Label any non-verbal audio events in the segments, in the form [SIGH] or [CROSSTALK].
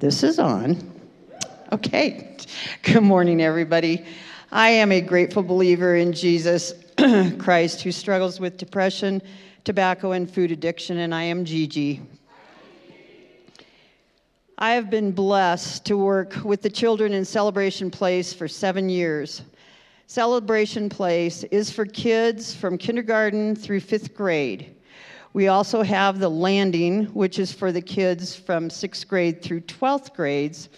This is on. Okay. Good morning, everybody. I am a grateful believer in Jesus [CLEARS THROAT] Christ who struggles with depression, tobacco, and food addiction, and I am Gigi. I have been blessed to work with the children in Celebration Place for seven years. Celebration Place is for kids from kindergarten through fifth grade. We also have the landing, which is for the kids from sixth grade through 12th grades.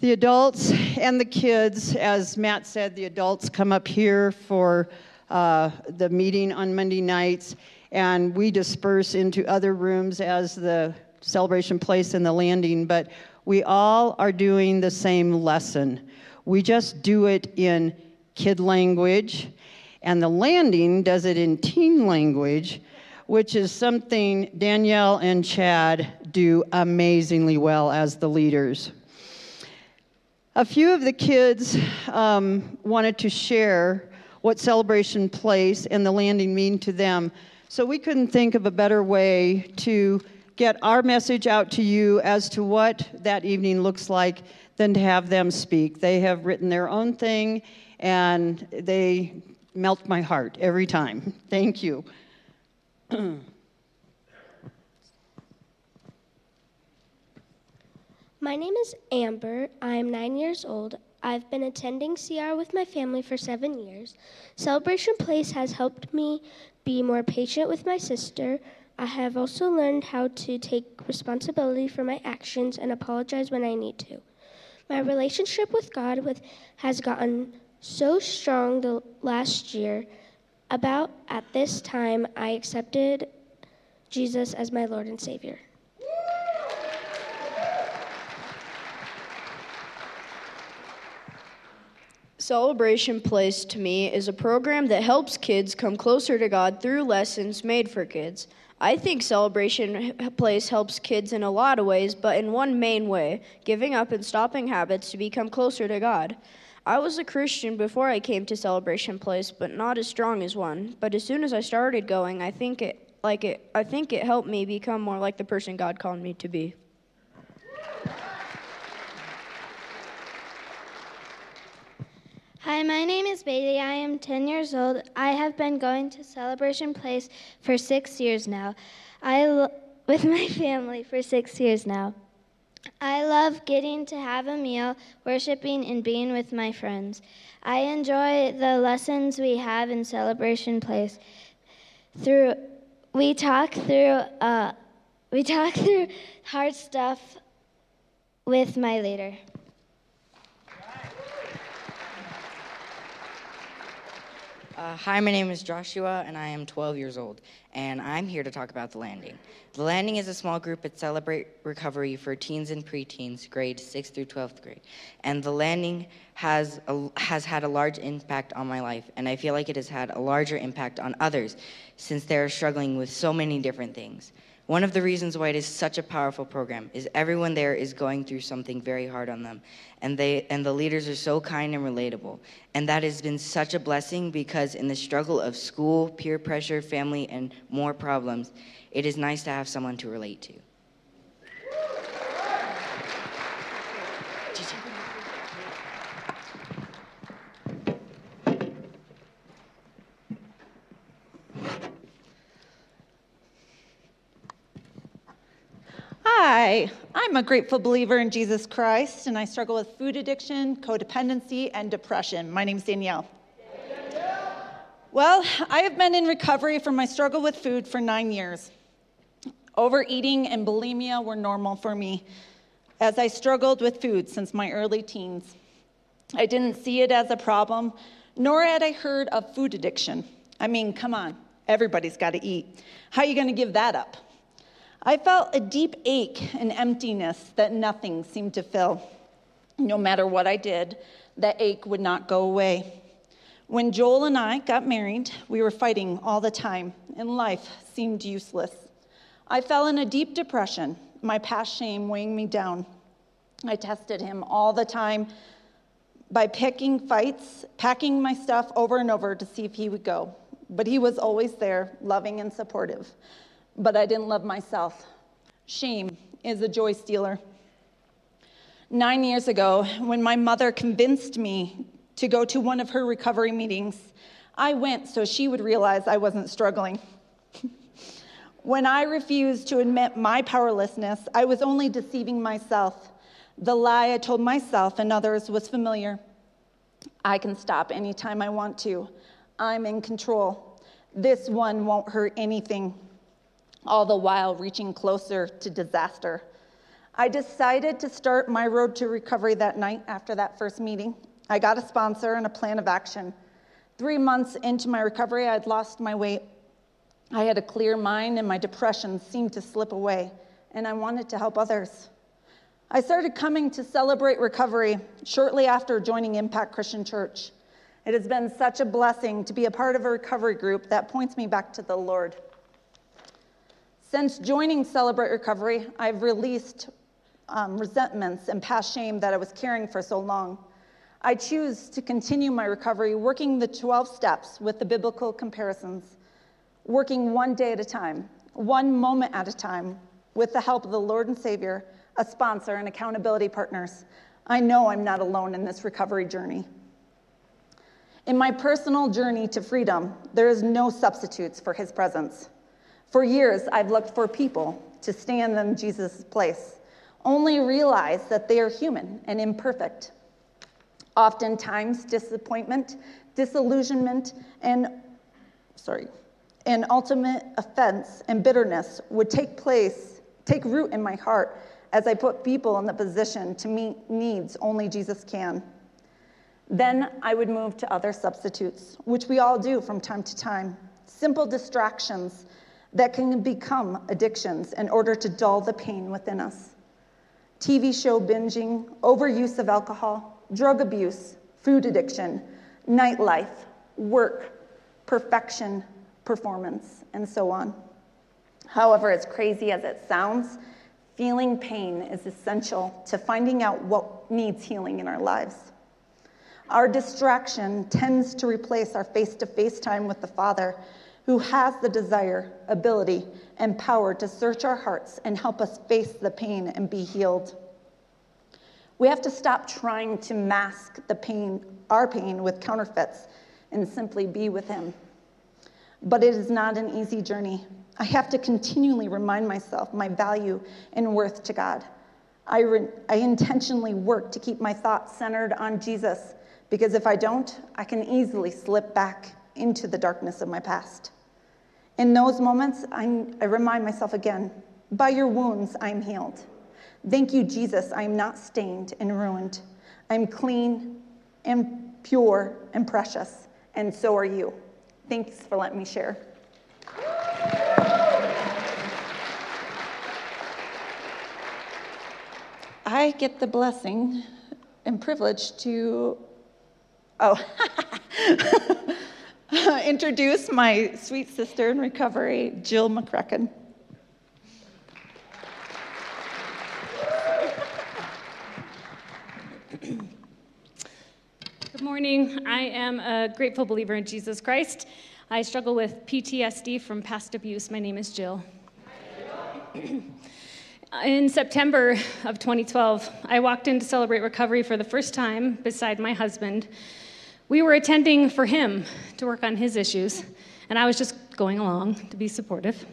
The adults and the kids, as Matt said, the adults come up here for uh, the meeting on Monday nights, and we disperse into other rooms as the celebration place and the landing, but we all are doing the same lesson. We just do it in kid language and the landing does it in teen language, which is something Danielle and Chad do amazingly well as the leaders. A few of the kids um, wanted to share what Celebration Place and the landing mean to them, so we couldn't think of a better way to get our message out to you as to what that evening looks like than to have them speak. They have written their own thing and they melt my heart every time. [LAUGHS] Thank you. [CLEARS THROAT] My name is Amber. I am nine years old. I've been attending CR with my family for seven years. Celebration Place has helped me be more patient with my sister. I have also learned how to take responsibility for my actions and apologize when I need to. My relationship with God with, has gotten so strong the last year. About at this time, I accepted Jesus as my Lord and Savior. Celebration Place to me is a program that helps kids come closer to God through lessons made for kids. I think Celebration Place helps kids in a lot of ways, but in one main way giving up and stopping habits to become closer to God. I was a Christian before I came to Celebration Place, but not as strong as one. But as soon as I started going, I think it like it I think it helped me become more like the person God called me to be. Hi, my name is Bailey. I am 10 years old. I have been going to Celebration Place for six years now. I lo- [LAUGHS] with my family for six years now. I love getting to have a meal, worshiping, and being with my friends. I enjoy the lessons we have in Celebration Place. Through we talk through uh, we talk [LAUGHS] through hard stuff with my leader. Uh, hi, my name is Joshua, and I am 12 years old, and I'm here to talk about The Landing. The Landing is a small group at Celebrate Recovery for teens and preteens, grade 6th through 12th grade. And The Landing has, a, has had a large impact on my life, and I feel like it has had a larger impact on others since they're struggling with so many different things. One of the reasons why it is such a powerful program is everyone there is going through something very hard on them. And they and the leaders are so kind and relatable. And that has been such a blessing because in the struggle of school, peer pressure, family and more problems, it is nice to have someone to relate to. Hi, I'm a grateful believer in Jesus Christ, and I struggle with food addiction, codependency, and depression. My name's Danielle. Well, I have been in recovery from my struggle with food for nine years. Overeating and bulimia were normal for me as I struggled with food since my early teens. I didn't see it as a problem, nor had I heard of food addiction. I mean, come on, everybody's got to eat. How are you going to give that up? I felt a deep ache and emptiness that nothing seemed to fill. No matter what I did, that ache would not go away. When Joel and I got married, we were fighting all the time, and life seemed useless. I fell in a deep depression, my past shame weighing me down. I tested him all the time by picking fights, packing my stuff over and over to see if he would go. But he was always there, loving and supportive. But I didn't love myself. Shame is a joy stealer. Nine years ago, when my mother convinced me to go to one of her recovery meetings, I went so she would realize I wasn't struggling. [LAUGHS] when I refused to admit my powerlessness, I was only deceiving myself. The lie I told myself and others was familiar. I can stop anytime I want to. I'm in control. This one won't hurt anything, all the while reaching closer to disaster. I decided to start my road to recovery that night after that first meeting. I got a sponsor and a plan of action. Three months into my recovery, I had lost my weight. I had a clear mind, and my depression seemed to slip away, and I wanted to help others. I started coming to celebrate recovery shortly after joining Impact Christian Church. It has been such a blessing to be a part of a recovery group that points me back to the Lord. Since joining Celebrate Recovery, I've released um, resentments and past shame that I was carrying for so long. I choose to continue my recovery working the 12 steps with the biblical comparisons, working one day at a time, one moment at a time, with the help of the Lord and Savior, a sponsor, and accountability partners. I know I'm not alone in this recovery journey. In my personal journey to freedom, there is no substitutes for his presence. For years, I've looked for people to stand in Jesus' place only realize that they are human and imperfect. Oftentimes, disappointment, disillusionment, and sorry, and ultimate offense and bitterness would take place, take root in my heart as I put people in the position to meet needs only Jesus can. Then I would move to other substitutes, which we all do from time to time. Simple distractions that can become addictions in order to dull the pain within us. TV show binging, overuse of alcohol, drug abuse, food addiction, nightlife, work, perfection, performance, and so on. However, as crazy as it sounds, feeling pain is essential to finding out what needs healing in our lives. Our distraction tends to replace our face to face time with the Father who has the desire, ability, and power to search our hearts and help us face the pain and be healed. We have to stop trying to mask the pain, our pain with counterfeits and simply be with him. But it is not an easy journey. I have to continually remind myself my value and worth to God. I, re- I intentionally work to keep my thoughts centered on Jesus because if I don't, I can easily slip back into the darkness of my past. In those moments, I, I remind myself again by your wounds, I'm healed. Thank you, Jesus, I am not stained and ruined. I'm clean and pure and precious, and so are you. Thanks for letting me share. I get the blessing and privilege to, oh, [LAUGHS] [LAUGHS] introduce my sweet sister in recovery, Jill McCracken. Good morning. I am a grateful believer in Jesus Christ. I struggle with PTSD from past abuse. My name is Jill. [CLEARS THROAT] in September of 2012, I walked in to celebrate recovery for the first time beside my husband we were attending for him to work on his issues, and I was just going along to be supportive.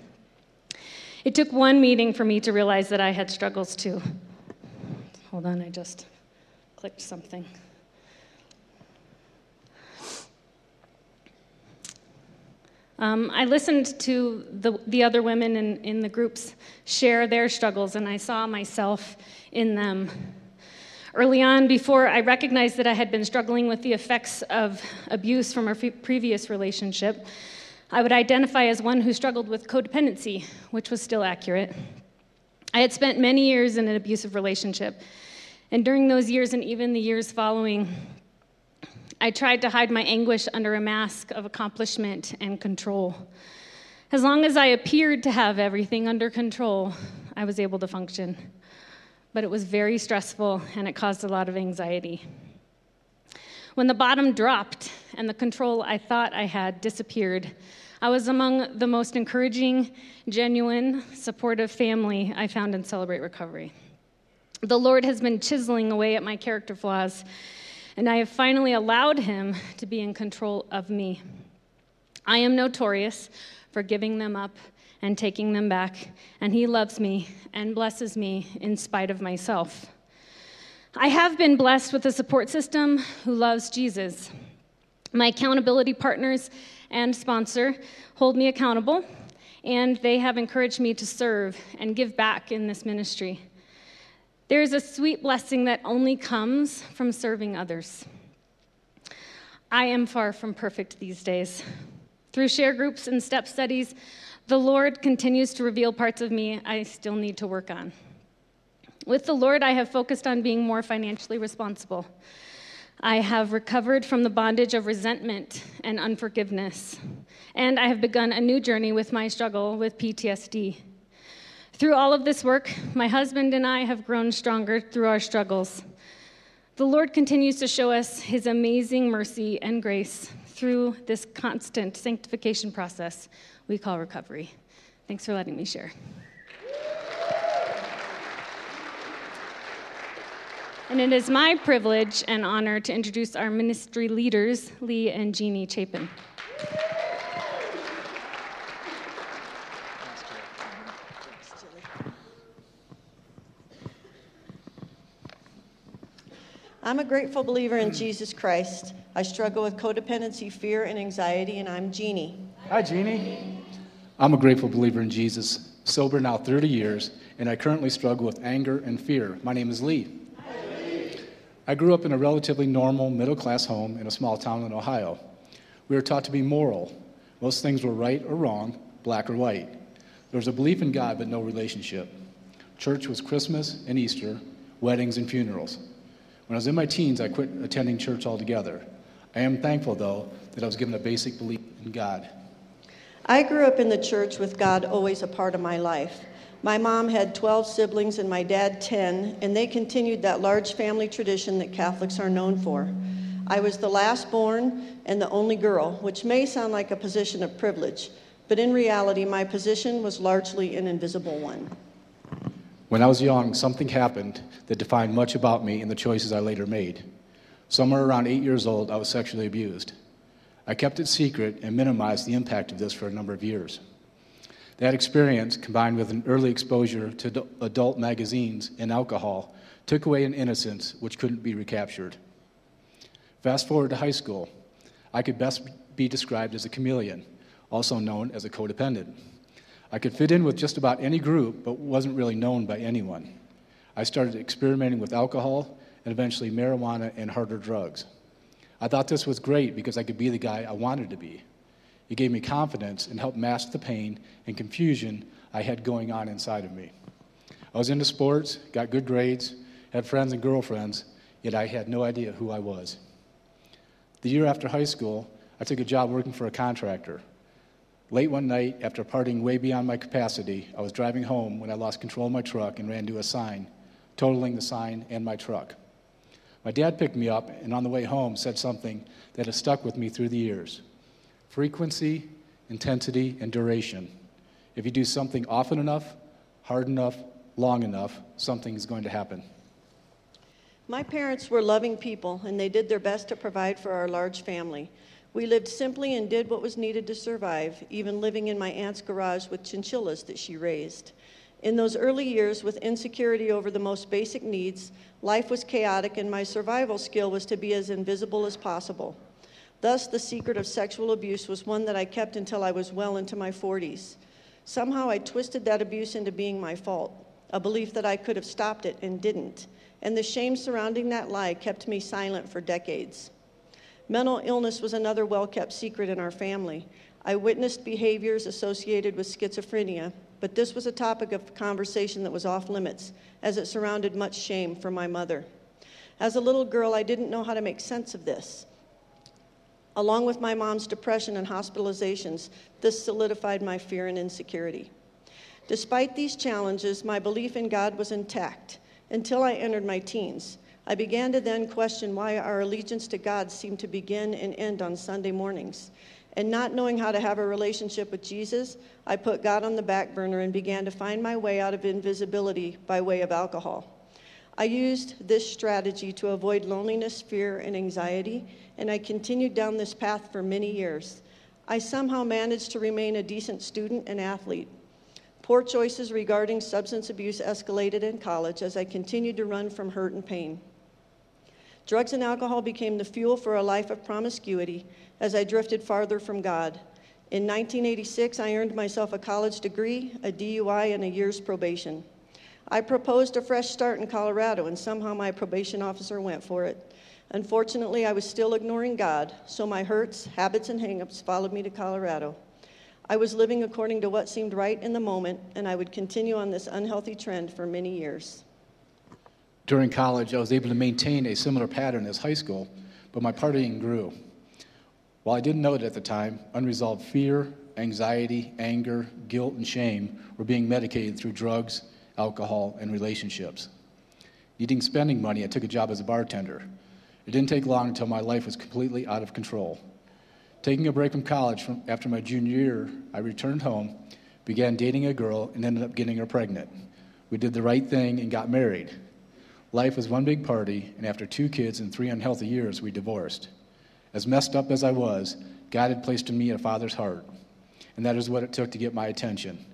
It took one meeting for me to realize that I had struggles too. Hold on, I just clicked something. Um, I listened to the, the other women in, in the groups share their struggles, and I saw myself in them. Early on, before I recognized that I had been struggling with the effects of abuse from a previous relationship, I would identify as one who struggled with codependency, which was still accurate. I had spent many years in an abusive relationship, and during those years and even the years following, I tried to hide my anguish under a mask of accomplishment and control. As long as I appeared to have everything under control, I was able to function. But it was very stressful and it caused a lot of anxiety. When the bottom dropped and the control I thought I had disappeared, I was among the most encouraging, genuine, supportive family I found in Celebrate Recovery. The Lord has been chiseling away at my character flaws, and I have finally allowed Him to be in control of me. I am notorious for giving them up and taking them back, and He loves me and blesses me in spite of myself. I have been blessed with a support system who loves Jesus. My accountability partners and sponsor hold me accountable, and they have encouraged me to serve and give back in this ministry. There is a sweet blessing that only comes from serving others. I am far from perfect these days. Through share groups and step studies, the Lord continues to reveal parts of me I still need to work on. With the Lord, I have focused on being more financially responsible. I have recovered from the bondage of resentment and unforgiveness, and I have begun a new journey with my struggle with PTSD. Through all of this work, my husband and I have grown stronger through our struggles. The Lord continues to show us his amazing mercy and grace through this constant sanctification process we call recovery. Thanks for letting me share. And it is my privilege and honor to introduce our ministry leaders, Lee and Jeannie Chapin. I'm a grateful believer in Jesus Christ. I struggle with codependency, fear, and anxiety, and I'm Jeannie. Hi, Jeannie. I'm a grateful believer in Jesus, sober now 30 years, and I currently struggle with anger and fear. My name is Lee. Hi, Lee. I grew up in a relatively normal middle class home in a small town in Ohio. We were taught to be moral. Most things were right or wrong, black or white. There was a belief in God, but no relationship. Church was Christmas and Easter, weddings and funerals. When I was in my teens, I quit attending church altogether. I am thankful, though, that I was given a basic belief in God. I grew up in the church with God always a part of my life. My mom had 12 siblings and my dad 10, and they continued that large family tradition that Catholics are known for. I was the last born and the only girl, which may sound like a position of privilege, but in reality, my position was largely an invisible one. When I was young, something happened that defined much about me and the choices I later made. Somewhere around eight years old, I was sexually abused. I kept it secret and minimized the impact of this for a number of years. That experience, combined with an early exposure to adult magazines and alcohol, took away an innocence which couldn't be recaptured. Fast forward to high school. I could best be described as a chameleon, also known as a codependent. I could fit in with just about any group, but wasn't really known by anyone. I started experimenting with alcohol and eventually marijuana and harder drugs. I thought this was great because I could be the guy I wanted to be. It gave me confidence and helped mask the pain and confusion I had going on inside of me. I was into sports, got good grades, had friends and girlfriends, yet I had no idea who I was. The year after high school, I took a job working for a contractor. Late one night, after partying way beyond my capacity, I was driving home when I lost control of my truck and ran into a sign, totaling the sign and my truck. My dad picked me up and on the way home said something that has stuck with me through the years frequency, intensity, and duration. If you do something often enough, hard enough, long enough, something is going to happen. My parents were loving people, and they did their best to provide for our large family. We lived simply and did what was needed to survive, even living in my aunt's garage with chinchillas that she raised. In those early years, with insecurity over the most basic needs, life was chaotic, and my survival skill was to be as invisible as possible. Thus, the secret of sexual abuse was one that I kept until I was well into my 40s. Somehow I twisted that abuse into being my fault, a belief that I could have stopped it and didn't. And the shame surrounding that lie kept me silent for decades. Mental illness was another well kept secret in our family. I witnessed behaviors associated with schizophrenia, but this was a topic of conversation that was off limits, as it surrounded much shame for my mother. As a little girl, I didn't know how to make sense of this. Along with my mom's depression and hospitalizations, this solidified my fear and insecurity. Despite these challenges, my belief in God was intact. until I entered my teens. I began to then question why our allegiance to God seemed to begin and end on Sunday mornings. And not knowing how to have a relationship with Jesus, I put God on the back burner and began to find my way out of invisibility by way of alcohol. I used this strategy to avoid loneliness, fear, and anxiety, and I continued down this path for many years. I somehow managed to remain a decent student and athlete. Poor choices regarding substance abuse escalated in college as I continued to run from hurt and pain. Drugs and alcohol became the fuel for a life of promiscuity as I drifted farther from God. In 1986, I earned myself a college degree, a DUI, and a year's probation. I proposed a fresh start in Colorado, and somehow my probation officer went for it. Unfortunately, I was still ignoring God, so my hurts, habits, and hangups followed me to Colorado. I was living according to what seemed right in the moment, and I would continue on this unhealthy trend for many years. During college, I was able to maintain a similar pattern as high school, but my partying grew. While I didn't know it at the time, unresolved fear, anxiety, anger, guilt, and shame were being medicated through drugs, alcohol, and relationships. Needing spending money, I took a job as a bartender. It didn't take long until my life was completely out of control. Taking a break from college from, after my junior year, I returned home, began dating a girl, and ended up getting her pregnant. We did the right thing and got married. Life was one big party, and after two kids and three unhealthy years, we divorced. As messed up as I was, God had placed in me a father's heart, and that is what it took to get my attention.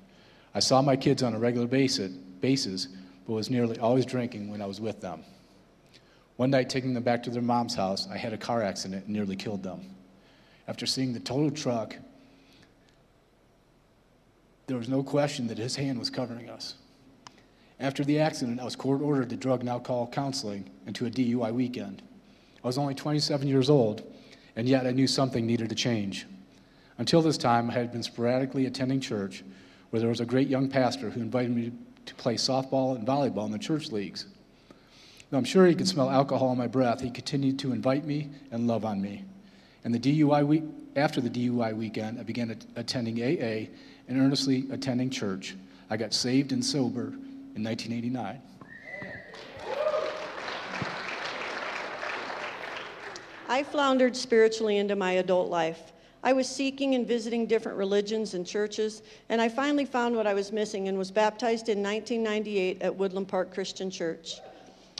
I saw my kids on a regular basis, but was nearly always drinking when I was with them. One night, taking them back to their mom's house, I had a car accident and nearly killed them. After seeing the total truck, there was no question that his hand was covering us. After the accident, I was court ordered to drug and alcohol counseling and to a DUI weekend. I was only 27 years old, and yet I knew something needed to change. Until this time, I had been sporadically attending church where there was a great young pastor who invited me to play softball and volleyball in the church leagues. Though I'm sure he could smell alcohol in my breath, he continued to invite me and love on me. And the DUI week, after the DUI weekend, I began attending AA and earnestly attending church. I got saved and sober in 1989. I floundered spiritually into my adult life. I was seeking and visiting different religions and churches, and I finally found what I was missing and was baptized in 1998 at Woodland Park Christian Church.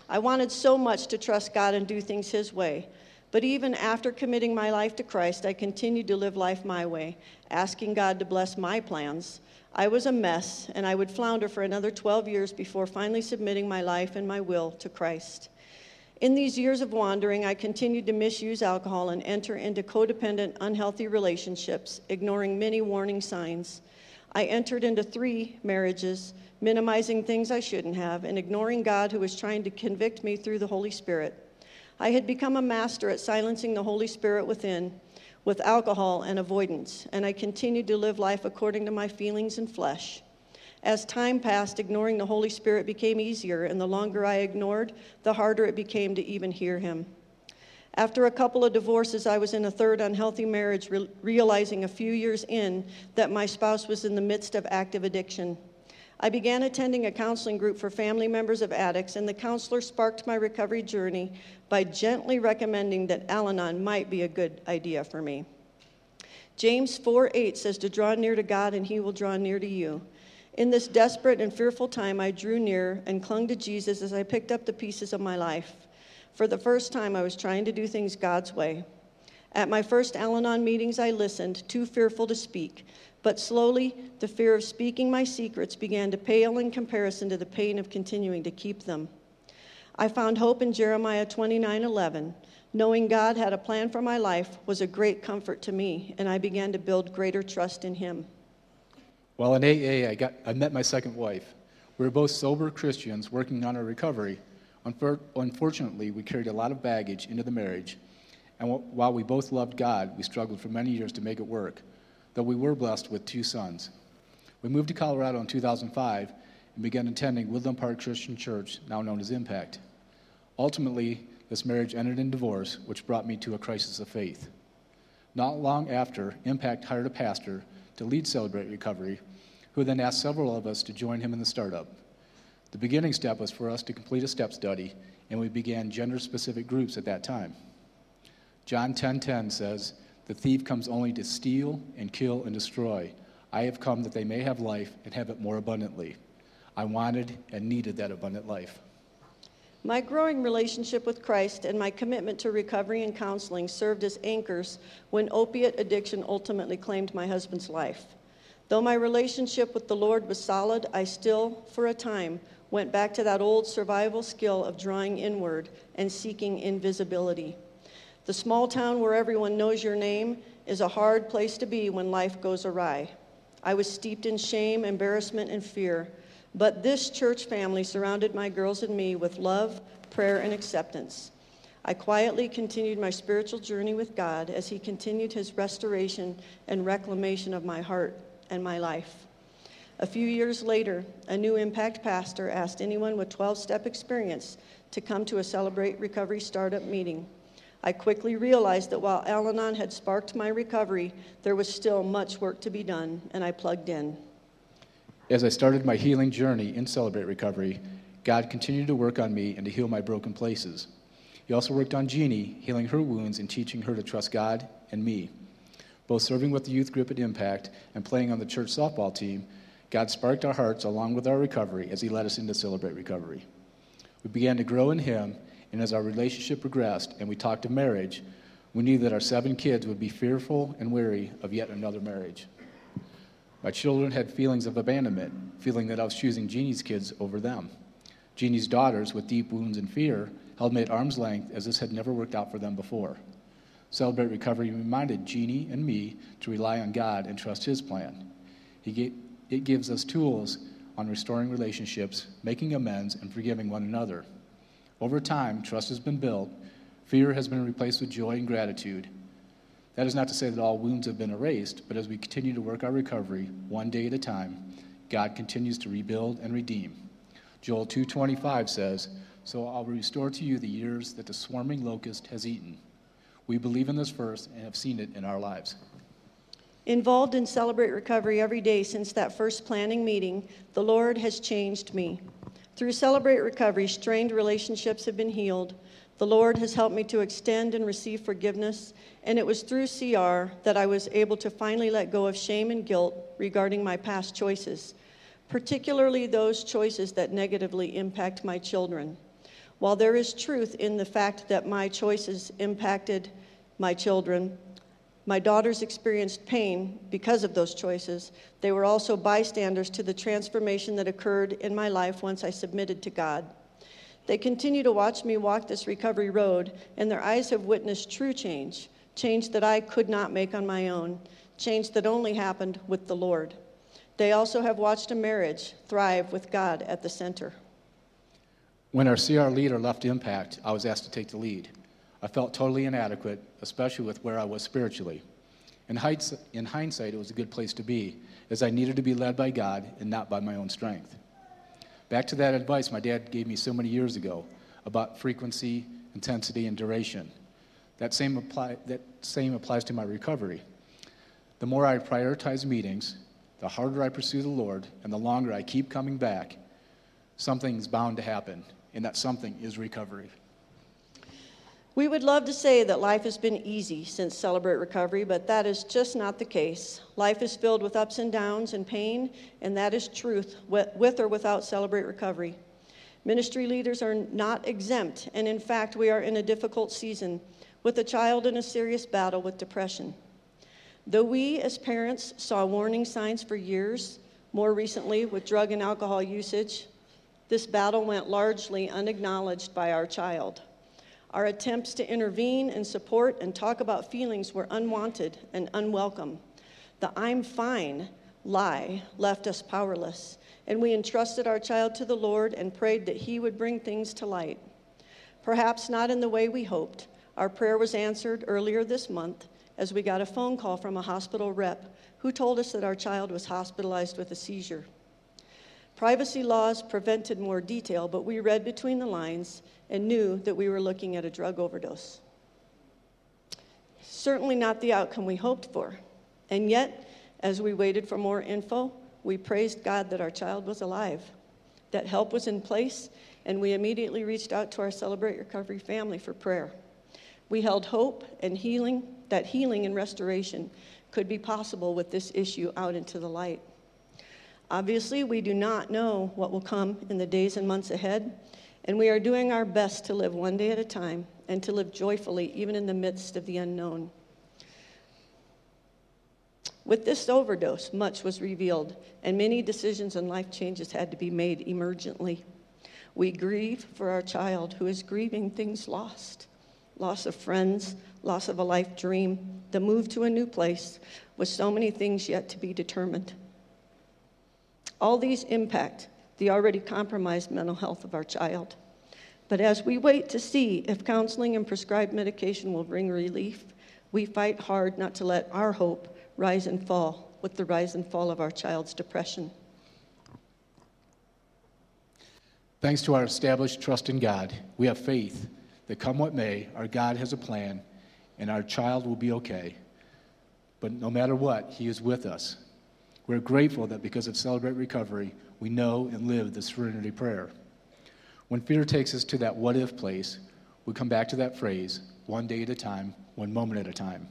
I wanted so much to trust God and do things His way. But even after committing my life to Christ, I continued to live life my way, asking God to bless my plans. I was a mess, and I would flounder for another 12 years before finally submitting my life and my will to Christ. In these years of wandering, I continued to misuse alcohol and enter into codependent, unhealthy relationships, ignoring many warning signs. I entered into three marriages, minimizing things I shouldn't have, and ignoring God who was trying to convict me through the Holy Spirit. I had become a master at silencing the Holy Spirit within with alcohol and avoidance, and I continued to live life according to my feelings and flesh. As time passed, ignoring the Holy Spirit became easier, and the longer I ignored, the harder it became to even hear Him. After a couple of divorces, I was in a third unhealthy marriage, re- realizing a few years in that my spouse was in the midst of active addiction. I began attending a counseling group for family members of addicts, and the counselor sparked my recovery journey by gently recommending that Al Anon might be a good idea for me. James 4 8 says to draw near to God, and he will draw near to you. In this desperate and fearful time, I drew near and clung to Jesus as I picked up the pieces of my life. For the first time, I was trying to do things God's way. At my first Al Anon meetings, I listened, too fearful to speak. But slowly, the fear of speaking my secrets began to pale in comparison to the pain of continuing to keep them. I found hope in Jeremiah 29 11. Knowing God had a plan for my life was a great comfort to me, and I began to build greater trust in Him. While in AA, I, got, I met my second wife. We were both sober Christians working on our recovery. Unfortunately, we carried a lot of baggage into the marriage, and while we both loved God, we struggled for many years to make it work though we were blessed with two sons. We moved to Colorado in 2005 and began attending Woodland Park Christian Church, now known as Impact. Ultimately, this marriage ended in divorce, which brought me to a crisis of faith. Not long after, Impact hired a pastor to lead Celebrate Recovery, who then asked several of us to join him in the startup. The beginning step was for us to complete a step study, and we began gender specific groups at that time. John 10:10 says, "The thief comes only to steal and kill and destroy. I have come that they may have life and have it more abundantly." I wanted and needed that abundant life. My growing relationship with Christ and my commitment to recovery and counseling served as anchors when opiate addiction ultimately claimed my husband's life. Though my relationship with the Lord was solid, I still, for a time, went back to that old survival skill of drawing inward and seeking invisibility. The small town where everyone knows your name is a hard place to be when life goes awry. I was steeped in shame, embarrassment, and fear. But this church family surrounded my girls and me with love, prayer, and acceptance. I quietly continued my spiritual journey with God as He continued His restoration and reclamation of my heart and my life. A few years later, a new impact pastor asked anyone with 12 step experience to come to a Celebrate Recovery startup meeting. I quickly realized that while Al Anon had sparked my recovery, there was still much work to be done, and I plugged in. As I started my healing journey in Celebrate Recovery, God continued to work on me and to heal my broken places. He also worked on Jeannie, healing her wounds and teaching her to trust God and me. Both serving with the youth group at Impact and playing on the church softball team, God sparked our hearts along with our recovery as He led us into Celebrate Recovery. We began to grow in Him and as our relationship progressed and we talked of marriage, we knew that our seven kids would be fearful and weary of yet another marriage. My children had feelings of abandonment, feeling that I was choosing Jeannie's kids over them. Jeannie's daughters, with deep wounds and fear, held me at arm's length as this had never worked out for them before. Celebrate Recovery reminded Jeannie and me to rely on God and trust His plan. It gives us tools on restoring relationships, making amends, and forgiving one another. Over time, trust has been built, fear has been replaced with joy and gratitude. That is not to say that all wounds have been erased, but as we continue to work our recovery one day at a time, God continues to rebuild and redeem. Joel 2:25 says, "So I'll restore to you the years that the swarming locust has eaten." We believe in this verse and have seen it in our lives. Involved in Celebrate Recovery every day since that first planning meeting, the Lord has changed me. Through Celebrate Recovery, strained relationships have been healed. The Lord has helped me to extend and receive forgiveness, and it was through CR that I was able to finally let go of shame and guilt regarding my past choices, particularly those choices that negatively impact my children. While there is truth in the fact that my choices impacted my children, my daughters experienced pain because of those choices. They were also bystanders to the transformation that occurred in my life once I submitted to God. They continue to watch me walk this recovery road, and their eyes have witnessed true change change that I could not make on my own, change that only happened with the Lord. They also have watched a marriage thrive with God at the center. When our CR leader left Impact, I was asked to take the lead. I felt totally inadequate, especially with where I was spiritually. In hindsight, it was a good place to be, as I needed to be led by God and not by my own strength. Back to that advice my dad gave me so many years ago about frequency, intensity, and duration. That same, apply, that same applies to my recovery. The more I prioritize meetings, the harder I pursue the Lord, and the longer I keep coming back, something's bound to happen, and that something is recovery. We would love to say that life has been easy since Celebrate Recovery, but that is just not the case. Life is filled with ups and downs and pain, and that is truth, with or without Celebrate Recovery. Ministry leaders are not exempt, and in fact, we are in a difficult season with a child in a serious battle with depression. Though we as parents saw warning signs for years, more recently with drug and alcohol usage, this battle went largely unacknowledged by our child. Our attempts to intervene and support and talk about feelings were unwanted and unwelcome. The I'm fine lie left us powerless, and we entrusted our child to the Lord and prayed that He would bring things to light. Perhaps not in the way we hoped. Our prayer was answered earlier this month as we got a phone call from a hospital rep who told us that our child was hospitalized with a seizure. Privacy laws prevented more detail, but we read between the lines and knew that we were looking at a drug overdose. Certainly not the outcome we hoped for. And yet, as we waited for more info, we praised God that our child was alive. that help was in place, and we immediately reached out to our Celebrate Recovery family for prayer. We held hope and healing, that healing and restoration could be possible with this issue out into the light. Obviously, we do not know what will come in the days and months ahead, and we are doing our best to live one day at a time and to live joyfully even in the midst of the unknown. With this overdose, much was revealed, and many decisions and life changes had to be made emergently. We grieve for our child who is grieving things lost loss of friends, loss of a life dream, the move to a new place, with so many things yet to be determined. All these impact the already compromised mental health of our child. But as we wait to see if counseling and prescribed medication will bring relief, we fight hard not to let our hope rise and fall with the rise and fall of our child's depression. Thanks to our established trust in God, we have faith that come what may, our God has a plan and our child will be okay. But no matter what, He is with us. We're grateful that because of Celebrate Recovery, we know and live the Serenity Prayer. When fear takes us to that what if place, we come back to that phrase one day at a time, one moment at a time.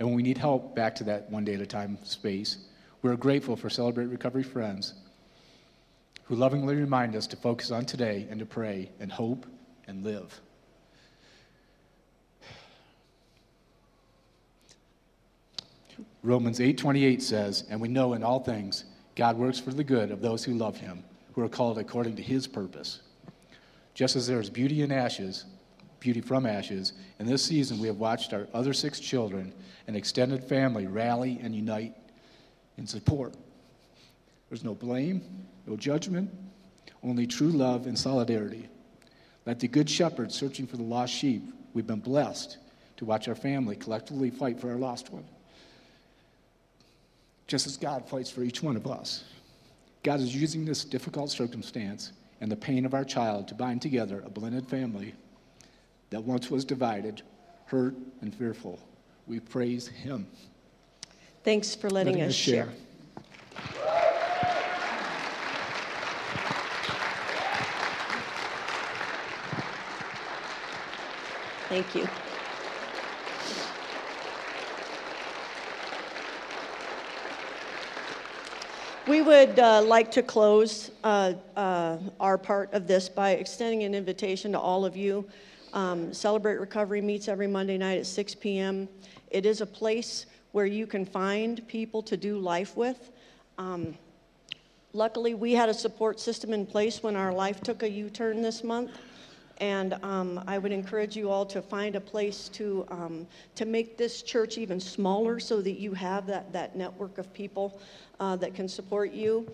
And when we need help back to that one day at a time space, we're grateful for Celebrate Recovery friends who lovingly remind us to focus on today and to pray and hope and live. Romans 8:28 says, "And we know in all things God works for the good of those who love him, who are called according to his purpose." Just as there is beauty in ashes, beauty from ashes, in this season we have watched our other six children and extended family rally and unite in support. There's no blame, no judgment, only true love and solidarity. Like the good shepherd searching for the lost sheep, we've been blessed to watch our family collectively fight for our lost one just as God fights for each one of us. God is using this difficult circumstance and the pain of our child to bind together a blended family that once was divided, hurt, and fearful. We praise Him. Thanks for letting, letting us, us share. share. Thank you. We would uh, like to close uh, uh, our part of this by extending an invitation to all of you. Um, Celebrate Recovery meets every Monday night at 6 p.m. It is a place where you can find people to do life with. Um, luckily, we had a support system in place when our life took a U turn this month. And um, I would encourage you all to find a place to, um, to make this church even smaller so that you have that, that network of people uh, that can support you.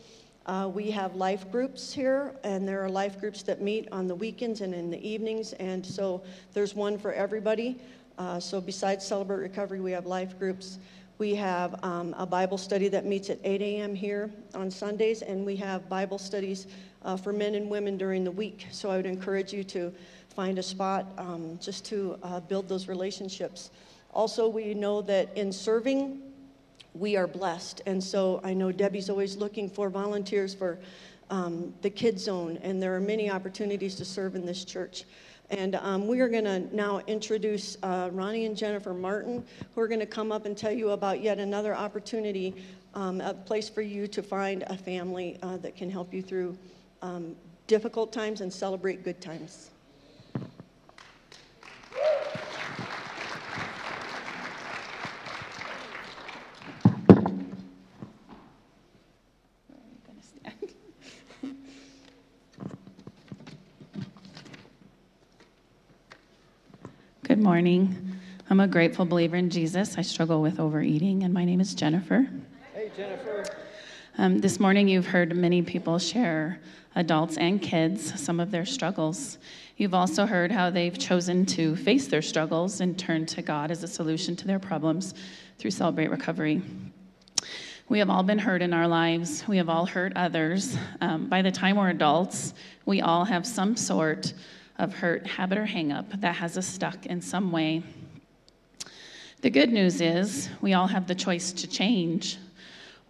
Uh, we have life groups here, and there are life groups that meet on the weekends and in the evenings, and so there's one for everybody. Uh, so besides Celebrate Recovery, we have life groups. We have um, a Bible study that meets at 8 a.m. here on Sundays, and we have Bible studies uh, for men and women during the week. So I would encourage you to find a spot um, just to uh, build those relationships. Also, we know that in serving, we are blessed. And so I know Debbie's always looking for volunteers for um, the Kids Zone, and there are many opportunities to serve in this church. And um, we are going to now introduce uh, Ronnie and Jennifer Martin, who are going to come up and tell you about yet another opportunity, um, a place for you to find a family uh, that can help you through um, difficult times and celebrate good times. Good morning. I'm a grateful believer in Jesus. I struggle with overeating, and my name is Jennifer. Hey, Jennifer. Um, this morning, you've heard many people share, adults and kids, some of their struggles. You've also heard how they've chosen to face their struggles and turn to God as a solution to their problems through Celebrate Recovery. We have all been hurt in our lives. We have all hurt others. Um, by the time we're adults, we all have some sort of hurt, habit, or hangup that has us stuck in some way. The good news is we all have the choice to change.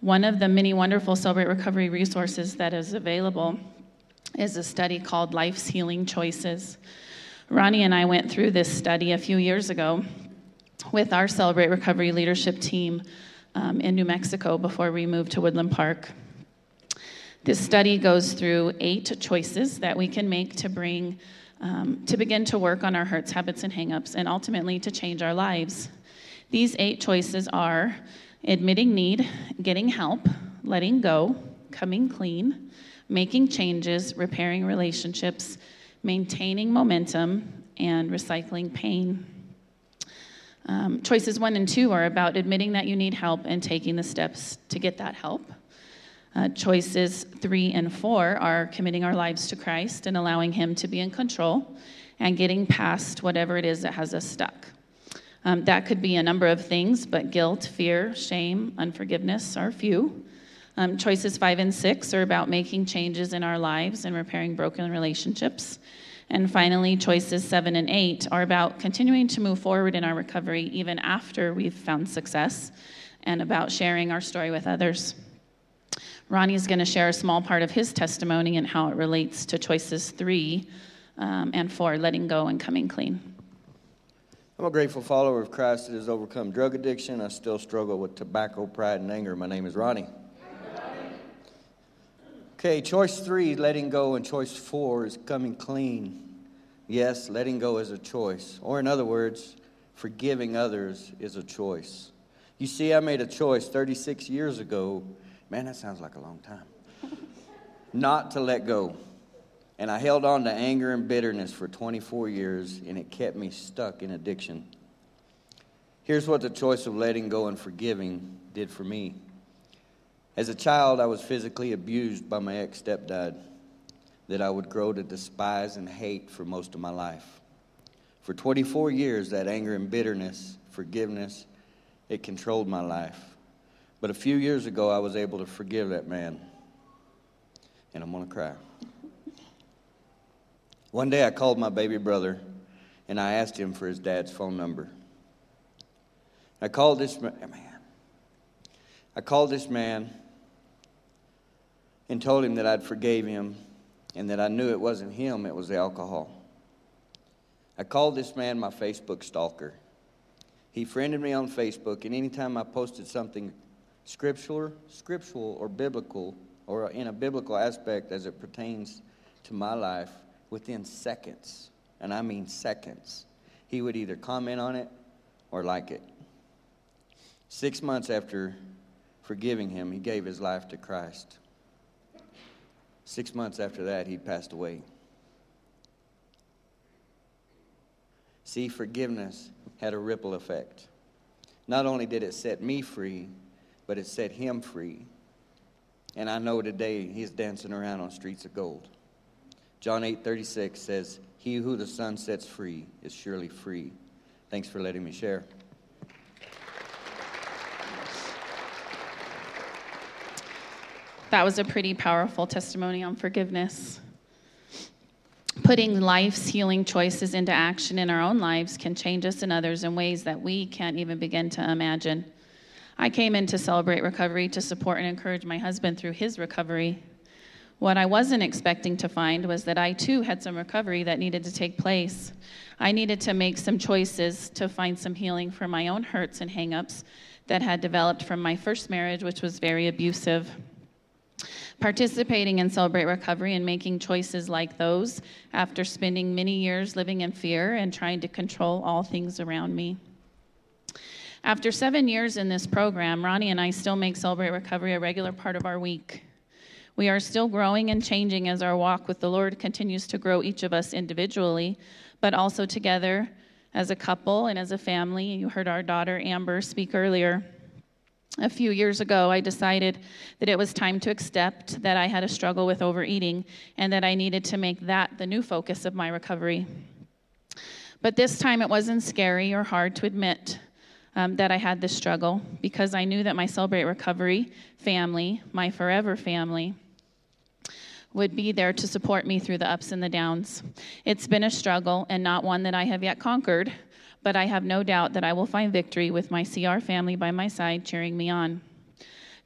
One of the many wonderful Celebrate Recovery resources that is available is a study called Life's Healing Choices. Ronnie and I went through this study a few years ago with our Celebrate Recovery leadership team um, in New Mexico before we moved to Woodland Park. This study goes through eight choices that we can make to bring, um, to begin to work on our hurts, habits, and hangups, and ultimately to change our lives. These eight choices are admitting need, getting help, letting go, coming clean, making changes, repairing relationships, maintaining momentum, and recycling pain. Um, choices one and two are about admitting that you need help and taking the steps to get that help. Uh, choices three and four are committing our lives to Christ and allowing Him to be in control and getting past whatever it is that has us stuck. Um, that could be a number of things, but guilt, fear, shame, unforgiveness are few. Um, choices five and six are about making changes in our lives and repairing broken relationships. And finally, choices seven and eight are about continuing to move forward in our recovery even after we've found success and about sharing our story with others. Ronnie is going to share a small part of his testimony and how it relates to choices three um, and four, letting go and coming clean. I'm a grateful follower of Christ that has overcome drug addiction. I still struggle with tobacco, pride, and anger. My name is Ronnie. Okay, choice three, letting go, and choice four is coming clean. Yes, letting go is a choice. Or, in other words, forgiving others is a choice. You see, I made a choice 36 years ago. Man, that sounds like a long time. [LAUGHS] Not to let go. And I held on to anger and bitterness for 24 years, and it kept me stuck in addiction. Here's what the choice of letting go and forgiving did for me. As a child, I was physically abused by my ex stepdad that I would grow to despise and hate for most of my life. For 24 years, that anger and bitterness, forgiveness, it controlled my life. But a few years ago, I was able to forgive that man. And I'm going to cry. One day, I called my baby brother and I asked him for his dad's phone number. I called this man. I called this man and told him that I'd forgave him and that I knew it wasn't him, it was the alcohol. I called this man my Facebook stalker. He friended me on Facebook, and anytime I posted something scriptural, scriptural or biblical, or in a biblical aspect as it pertains to my life, within seconds, and I mean seconds, he would either comment on it or like it. Six months after forgiving him, he gave his life to Christ. Six months after that, he passed away. See, forgiveness had a ripple effect. Not only did it set me free, but it set him free. And I know today he's dancing around on streets of gold. John 8:36 says, He who the Son sets free is surely free. Thanks for letting me share. That was a pretty powerful testimony on forgiveness. Putting life's healing choices into action in our own lives can change us and others in ways that we can't even begin to imagine. I came in to celebrate recovery to support and encourage my husband through his recovery. What I wasn't expecting to find was that I too had some recovery that needed to take place. I needed to make some choices to find some healing for my own hurts and hangups that had developed from my first marriage, which was very abusive. Participating in Celebrate Recovery and making choices like those after spending many years living in fear and trying to control all things around me. After seven years in this program, Ronnie and I still make Celebrate Recovery a regular part of our week. We are still growing and changing as our walk with the Lord continues to grow each of us individually, but also together as a couple and as a family. You heard our daughter Amber speak earlier a few years ago, I decided that it was time to accept that I had a struggle with overeating and that I needed to make that the new focus of my recovery. But this time it wasn't scary or hard to admit um, that I had this struggle because I knew that my Celebrate Recovery family, my forever family, would be there to support me through the ups and the downs. It's been a struggle and not one that I have yet conquered, but I have no doubt that I will find victory with my CR family by my side cheering me on.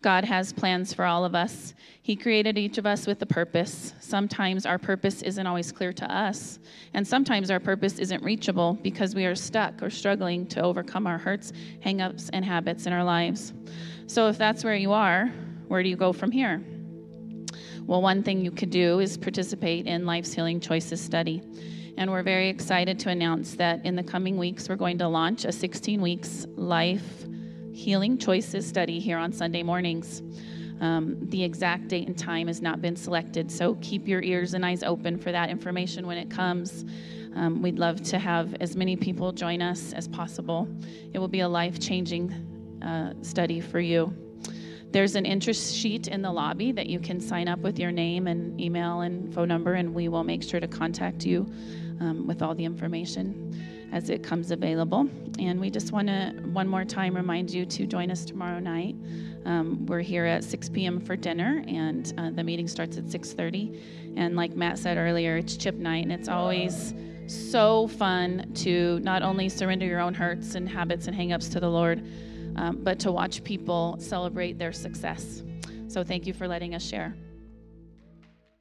God has plans for all of us. He created each of us with a purpose. Sometimes our purpose isn't always clear to us, and sometimes our purpose isn't reachable because we are stuck or struggling to overcome our hurts, hangups, and habits in our lives. So, if that's where you are, where do you go from here? Well, one thing you could do is participate in Life's Healing Choices study. And we're very excited to announce that in the coming weeks, we're going to launch a 16 weeks Life Healing Choices study here on Sunday mornings. Um, the exact date and time has not been selected, so keep your ears and eyes open for that information when it comes. Um, we'd love to have as many people join us as possible. It will be a life changing uh, study for you. There's an interest sheet in the lobby that you can sign up with your name and email and phone number, and we will make sure to contact you um, with all the information as it comes available. And we just want to one more time remind you to join us tomorrow night. Um, we're here at 6 p.m. for dinner, and uh, the meeting starts at 6:30. And like Matt said earlier, it's chip night, and it's always so fun to not only surrender your own hurts and habits and hangups to the Lord, um, but to watch people celebrate their success. So thank you for letting us share.